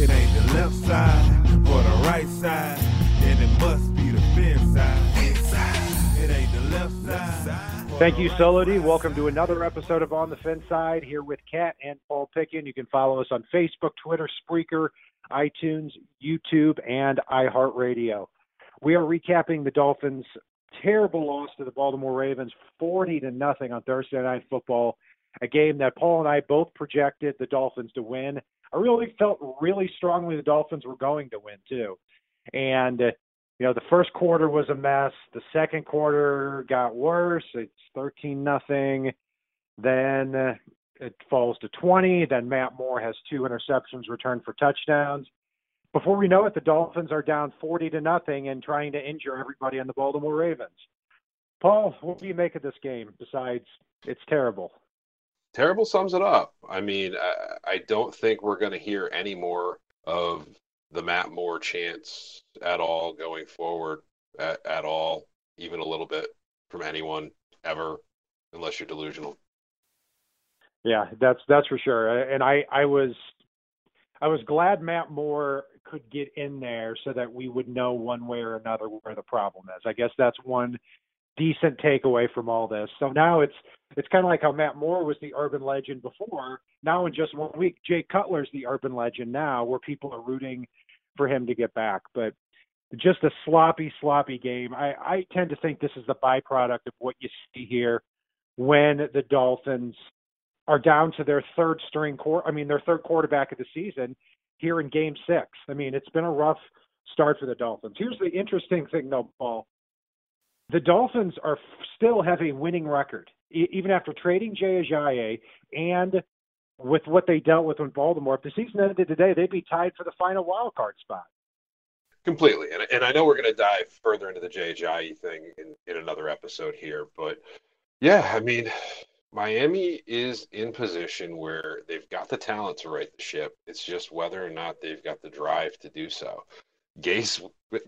it ain't the left side or the right side, then it must be the fin side. It ain't the left side. Thank you, Solody. Welcome to another episode of On the Fin Side here with Kat and Paul Pickin. You can follow us on Facebook, Twitter, Spreaker, iTunes, YouTube, and iHeartRadio. We are recapping the Dolphins' terrible loss to the Baltimore Ravens, 40 to nothing on Thursday Night Football, a game that Paul and I both projected the Dolphins to win. I really felt really strongly the Dolphins were going to win too, and uh, you know the first quarter was a mess. The second quarter got worse. It's 13 nothing. Then uh, it falls to 20. Then Matt Moore has two interceptions returned for touchdowns. Before we know it, the Dolphins are down 40 to nothing and trying to injure everybody on the Baltimore Ravens. Paul, what do you make of this game besides it's terrible? Terrible sums it up. I mean, I, I don't think we're going to hear any more of the Matt Moore chance at all going forward, at, at all, even a little bit from anyone ever, unless you're delusional. Yeah, that's that's for sure. And I I was I was glad Matt Moore could get in there so that we would know one way or another where the problem is. I guess that's one decent takeaway from all this. So now it's it's kind of like how Matt Moore was the urban legend before. Now in just one week, Jay Cutler's the urban legend now, where people are rooting for him to get back. But just a sloppy, sloppy game. I, I tend to think this is the byproduct of what you see here when the Dolphins are down to their third string core. I mean, their third quarterback of the season here in Game Six. I mean, it's been a rough start for the Dolphins. Here's the interesting thing, though, Paul. The Dolphins are still have a winning record, e- even after trading Jay Ajayi and with what they dealt with in Baltimore. If the season ended today, they'd be tied for the final wild card spot. Completely, and and I know we're going to dive further into the Jay Ajayi thing in in another episode here, but yeah, I mean, Miami is in position where they've got the talent to right the ship. It's just whether or not they've got the drive to do so. Gase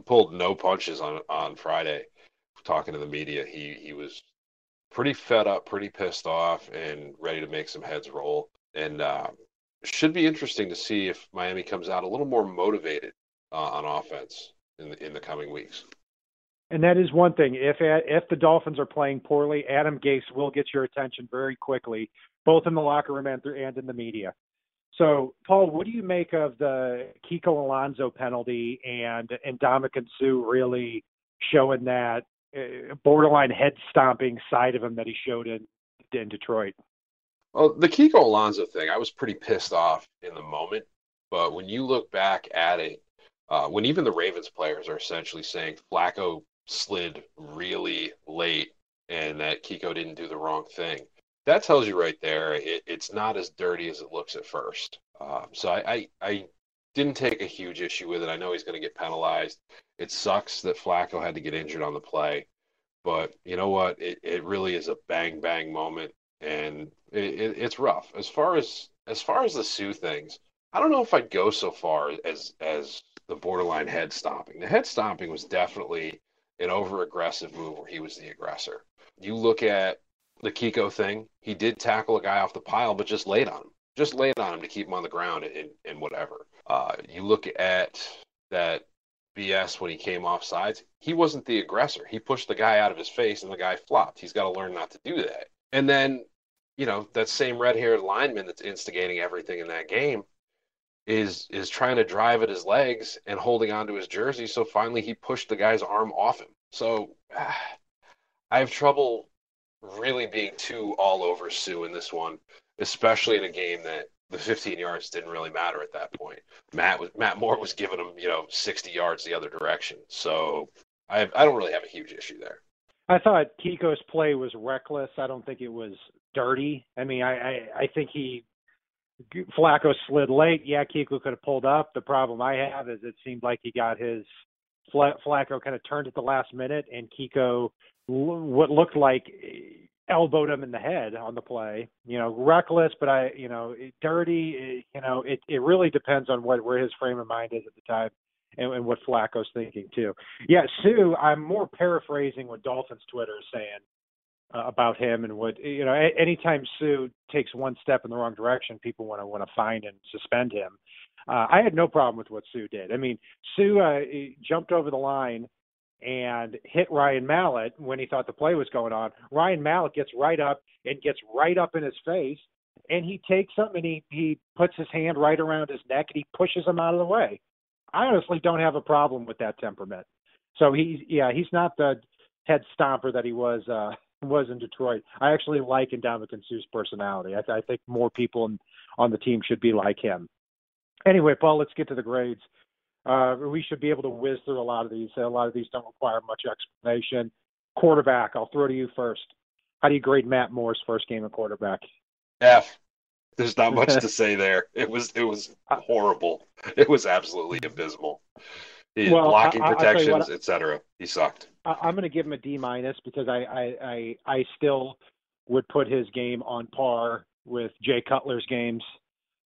pulled no punches on on Friday. Talking to the media, he he was pretty fed up, pretty pissed off, and ready to make some heads roll. And uh, should be interesting to see if Miami comes out a little more motivated uh, on offense in the, in the coming weeks. And that is one thing. If if the Dolphins are playing poorly, Adam Gase will get your attention very quickly, both in the locker room and, and in the media. So, Paul, what do you make of the Kiko Alonso penalty and and Ndamukong Suh really showing that borderline head stomping side of him that he showed in in Detroit? Well, the Kiko Alonso thing, I was pretty pissed off in the moment, but when you look back at it, uh, when even the Ravens players are essentially saying Flacco slid really late and that Kiko didn't do the wrong thing. That tells you right there it, it's not as dirty as it looks at first. Um, so I, I, I didn't take a huge issue with it. I know he's going to get penalized. It sucks that Flacco had to get injured on the play, but you know what? It, it really is a bang bang moment, and it, it, it's rough. As far as as far as the Suh things, I don't know if I'd go so far as as the borderline head stomping. The head stomping was definitely an over aggressive move where he was the aggressor. You look at the Kiko thing, he did tackle a guy off the pile, but just laid on him. Just laid on him to keep him on the ground and, and whatever. Uh, you look at that BS when he came off sides, he wasn't the aggressor. He pushed the guy out of his face and the guy flopped. He's got to learn not to do that. And then, you know, that same red haired lineman that's instigating everything in that game is is trying to drive at his legs and holding onto his jersey. So finally, he pushed the guy's arm off him. So uh, I have trouble really being too all over Suh in this one, especially in a game that the 15 yards didn't really matter at that point. Matt was Matt Moore was giving him you know 60 yards the other direction. So I I don't really have a huge issue there. I thought Kiko's play was reckless. I don't think it was dirty. I mean, I I, I think he Flacco slid late. Yeah, Kiko could have pulled up. The problem I have is it seemed like he got his Flacco kind of turned at the last minute, and Kiko what looked like elbowed him in the head on the play. You know, reckless, but I, you know, dirty. You know, it it really depends on what where his frame of mind is at the time. And, and what Flacco's thinking too. Yeah, Suh, I'm more paraphrasing what Dolphins Twitter is saying uh, about him and what you know. A- anytime Suh takes one step in the wrong direction, people want to want to find and suspend him. Uh, I had no problem with what Suh did. I mean, Suh uh, jumped over the line and hit Ryan Mallett when he thought the play was going on. Ryan Mallett gets right up and gets right up in his face, and he takes him and he he puts his hand right around his neck and he pushes him out of the way. I honestly don't have a problem with that temperament. So he's yeah, he's not the head stomper that he was uh was in Detroit. I actually like Ndamukong Suh's personality. I, I think more people in, on the team should be like him. Anyway, Paul, let's get to the grades. Uh, we should be able to whiz through a lot of these. A lot of these don't require much explanation. Quarterback, I'll throw to you first. How do you grade Matt Moore's first game of quarterback? F. There's not much to say there. It was it was horrible. It was absolutely abysmal. well, blocking I, protections, etc. He sucked. I, am going to give him a D minus because I, I I I still would put his game on par with Jay Cutler's games.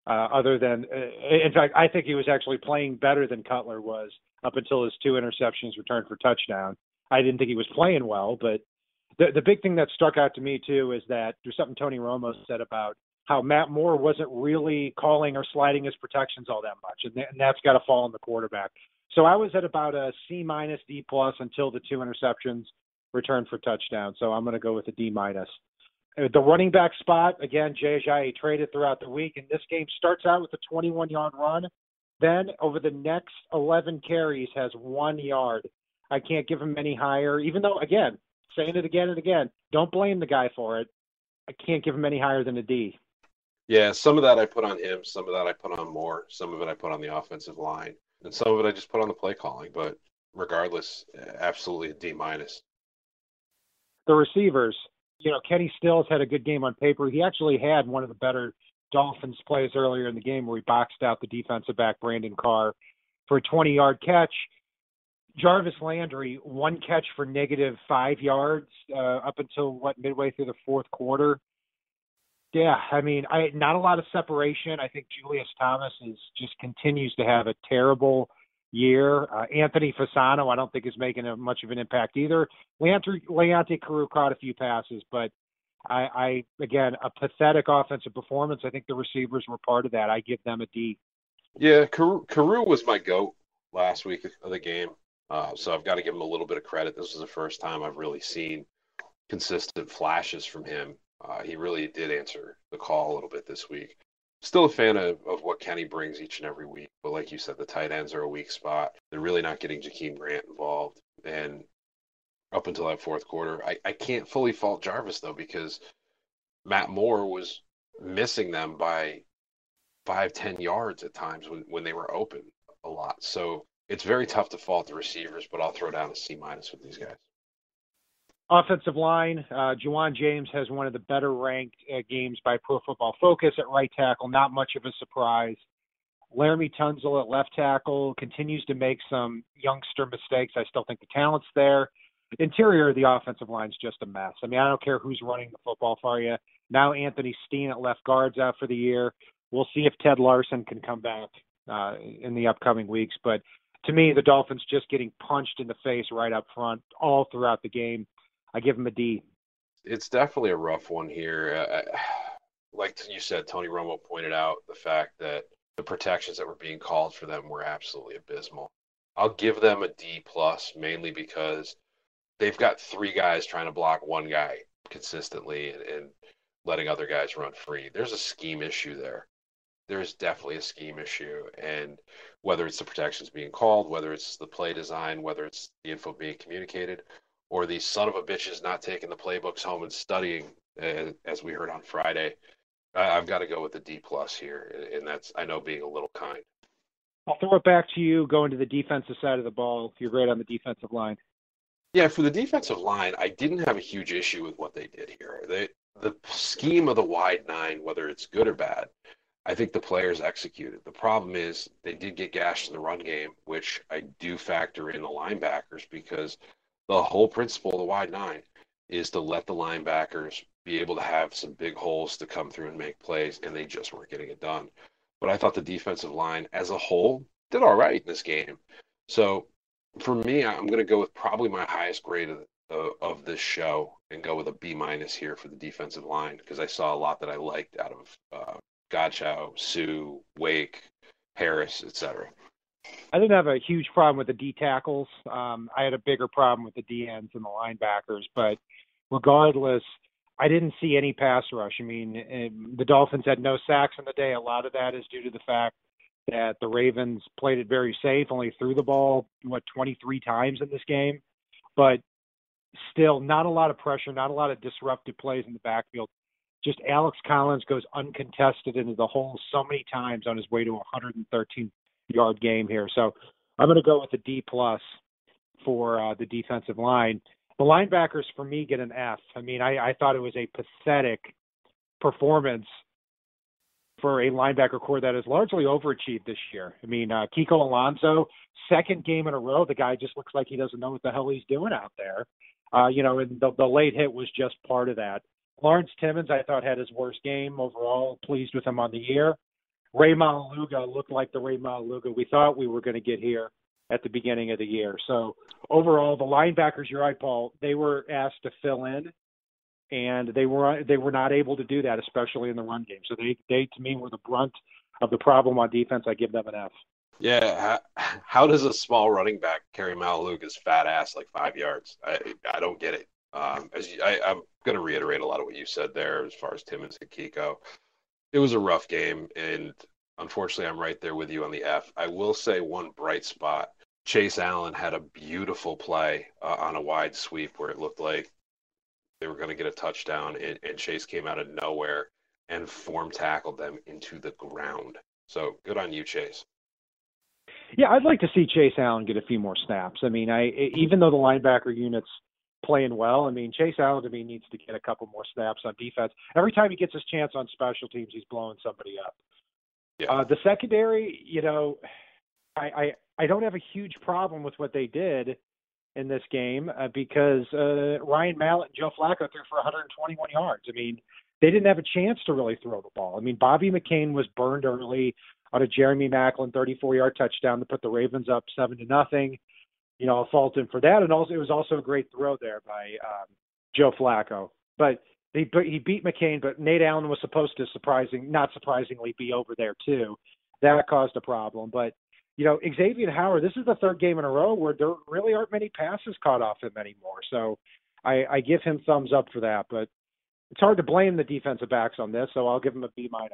Uh, other than, uh, in fact, I think he was actually playing better than Cutler was up until his two interceptions returned for touchdown. I didn't think he was playing well, but the the big thing that stuck out to me too is that there's something Tony Romo said about how Matt Moore wasn't really calling or sliding his protections all that much, and, th- and that's got to fall on the quarterback. So I was at about a C minus D plus until the two interceptions returned for touchdown. So I'm going to go with a D minus. Uh, the running back spot again, Jay Ajayi traded throughout the week, and this game starts out with a 21 yard run. Then over the next 11 carries has one yard. I can't give him any higher, even though again, saying it again and again, don't blame the guy for it. I can't give him any higher than a D. Yeah, some of that I put on him, some of that I put on Moore, some of it I put on the offensive line, and some of it I just put on the play calling. But regardless, absolutely a D minus. The receivers, you know, Kenny Stills had a good game on paper. He actually had one of the better Dolphins plays earlier in the game where he boxed out the defensive back Brandon Carr for a 20 yard catch. Jarvis Landry, one catch for negative five yards uh, up until what midway through the fourth quarter. Yeah, I mean, I not a lot of separation. I think Julius Thomas is just continues to have a terrible year. Uh, Anthony Fasano, I don't think is making a, much of an impact either. Leonte, Leonte Carroo caught a few passes, but I, I again a pathetic offensive performance. I think the receivers were part of that. I give them a D. Yeah, Carroo, Carroo was my goat last week of the game, uh, so I've got to give him a little bit of credit. This was the first time I've really seen consistent flashes from him uh, he really did answer the call a little bit this week. Still a fan of, of what Kenny brings each and every week, but like you said, the tight ends are a weak spot. They're really not getting Jakeem Grant involved. And up until that fourth quarter, I, I can't fully fault Jarvis though, because Matt Moore was missing them by five, ten yards at times when, when they were open a lot. So it's very tough to fault the receivers, but I'll throw down a C minus with these guys. Offensive line, uh, Ja'Wuan James has one of the better ranked uh, games by Pro Football Focus at right tackle. Not much of a surprise. Laremy Tunsil at left tackle continues to make some youngster mistakes. I still think the talent's there. Interior of the offensive line is just a mess. I mean, I don't care who's running the football for you. Now Anthony Steen at left guard's out for the year. We'll see if Ted Larsen can come back uh, in the upcoming weeks. But to me, the Dolphins just getting punched in the face right up front all throughout the game. I give him a D. It's definitely a rough one here. Uh, like you said, Tony Romo pointed out the fact that the protections that were being called for them were absolutely abysmal. I'll give them a D plus mainly because they've got three guys trying to block one guy consistently and, and letting other guys run free. There's a scheme issue there. There's definitely a scheme issue, and whether it's the protections being called, whether it's the play design, whether it's the info being communicated, or these son of a bitches not taking the playbooks home and studying, eh, as we heard on Friday. I've got to go with the D plus here, and that's I know being a little kind. I'll throw it back to you. Going to the defensive side of the ball, you're great on the defensive line. Yeah, for the defensive line, I didn't have a huge issue with what they did here. They, the scheme of the wide nine, whether it's good or bad, I think the players executed. The problem is they did get gashed in the run game, which I do factor in the linebackers because the whole principle of the wide nine is to let the linebackers be able to have some big holes to come through and make plays, and they just weren't getting it done. But I thought the defensive line as a whole did all right in this game. So for me, I'm going to go with probably my highest grade of, of this show and go with a B minus here for the defensive line because I saw a lot that I liked out of uh, Godchaux, Suh, Wake, Harris, etc. I didn't have a huge problem with the D tackles. Um, I had a bigger problem with the D ends and the linebackers, but regardless, I didn't see any pass rush. I mean, eh, the Dolphins had no sacks in the day. A lot of that is due to the fact that the Ravens played it very safe, only threw the ball what 23 times in this game, but still not a lot of pressure, not a lot of disruptive plays in the backfield. Just Alex Collins goes uncontested into the hole so many times on his way to a 113 yard game here. So I'm going to go with a D plus for uh, the defensive line. The linebackers for me get an F. I mean, I, I thought it was a pathetic performance for a linebacker corps that has largely overachieved this year. I mean, uh, Kiko Alonso, second game in a row, the guy just looks like he doesn't know what the hell he's doing out there. Uh, you know, and the, the late hit was just part of that. Lawrence Timmons, I thought, had his worst game overall. Pleased with him on the year. Rey Maualuga looked like the Rey Maualuga we thought we were going to get here at the beginning of the year. So overall, the linebackers, you're right, Paul. They were asked to fill in, and they were they were not able to do that, especially in the run game. So they they to me were the brunt of the problem on defense. I give them an F. Yeah, how, how does a small running back carry Maualuga's fat ass like five yards? I I don't get it. Um, as you, I, I'm going to reiterate a lot of what you said there as far as Timmons and Kiko it was a rough game, and unfortunately, I'm right there with you on the F. I will say one bright spot. Chase Allen had a beautiful play uh, on a wide sweep where it looked like they were going to get a touchdown, and, and Chase came out of nowhere and form tackled them into the ground. So good on you, Chase. Yeah, I'd like to see Chase Allen get a few more snaps. I mean, I even though the linebacker units playing well. I mean, Chase Allen to me needs to get a couple more snaps on defense. Every time he gets his chance on special teams, he's blowing somebody up. Yeah. Uh, the secondary, you know, I, I I don't have a huge problem with what they did in this game uh, because uh, Ryan Mallett and Joe Flacco threw for 121 yards. I mean, they didn't have a chance to really throw the ball. I mean, Bobby McCain was burned early on a Jeremy Maclin 34-yard touchdown to put the Ravens up seven to nothing you know, I'll fault him for that. And also, it was also a great throw there by um, Joe Flacco. But he he beat McCain, but Nate Allen was supposed to surprising, not surprisingly, be over there too. That caused a problem. But you know, Xavier Howard, this is the third game in a row where there really aren't many passes caught off him anymore. So I, I give him thumbs up for that. But it's hard to blame the defensive backs on this, so I'll give them a B minus.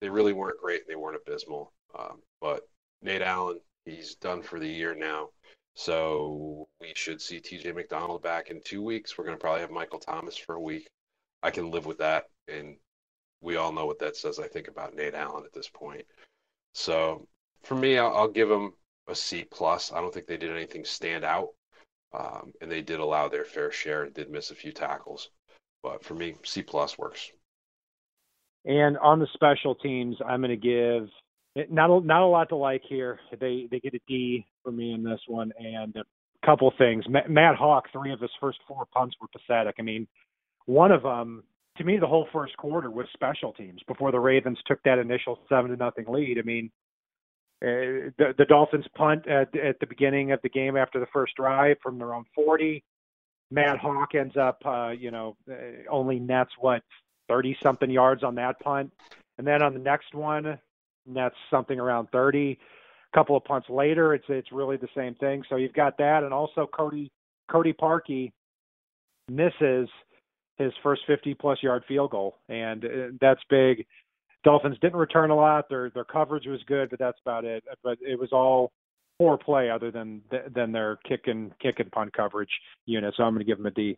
They really weren't great. They weren't abysmal. Um, but Nate Allen, He's done for the year now. So we should see TJ McDonald back in two weeks. We're going to probably have Michael Thomas for a week. I can live with that. And we all know what that says, I think, about Nate Allen at this point. So for me, I'll, I'll give him a C plus. I don't think they did anything stand out. Um, and they did allow their fair share and did miss a few tackles. But for me, C plus works. And on the special teams, I'm going to give not a, not a lot to like here. They they get a D for me in this one, and a couple things. Matt, Matt Haack, three of his first four punts were pathetic. I mean, one of them to me, the whole first quarter was special teams before the Ravens took that initial seven to nothing lead. I mean, uh, the the Dolphins punt at at the beginning of the game after the first drive from their own 40. Matt Haack ends up, uh, you know, uh, only nets what 30 something yards on that punt, and then on the next one, nets something around 30. A couple of punts later, it's it's really the same thing. So you've got that, and also Cody Cody Parkey misses his first 50 plus yard field goal, and uh, that's big. Dolphins didn't return a lot. Their their coverage was good, but that's about it. But it was all poor play, other than than their kick and kick and punt coverage unit. So I'm going to give them a D.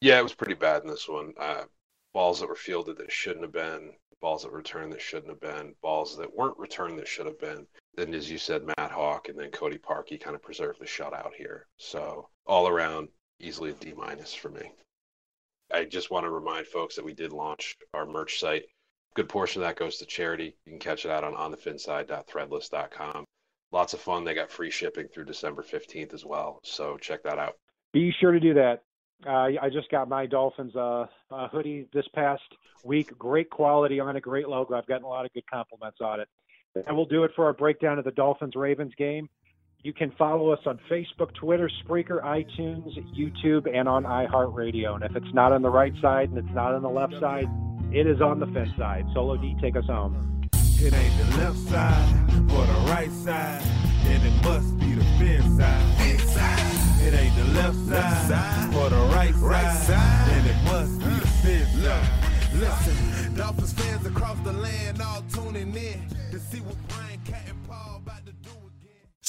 Yeah, it was pretty bad in this one. Uh, balls that were fielded that shouldn't have been balls that returned that shouldn't have been, balls that weren't returned that should have been. Then, as you said, Matt Haack and then Cody Parkey kind of preserved the shutout here. So all around, easily a D minus for me. I just want to remind folks that we did launch our merch site. Good portion of that goes to charity. You can catch it out on onthefinside.threadless.com. Lots of fun. They got free shipping through December 15th as well. So check that out. Be sure to do that. Uh, I just got my Dolphins uh, uh, hoodie this past week. Great quality on a great logo. I've gotten a lot of good compliments on it. And we'll do it for our breakdown of the Dolphins Ravens game. You can follow us on Facebook, Twitter, Spreaker, iTunes, YouTube, and on iHeartRadio. And if it's not on the right side and it's not on the left side, it is on the fin side. Solo D, take us home. It ain't the left side or the right side, then it must be the side. It ain't the left side, side. or the right, right side, side, then it must be the fin side. Listen, Dolphins fans across the land all tuning in to see what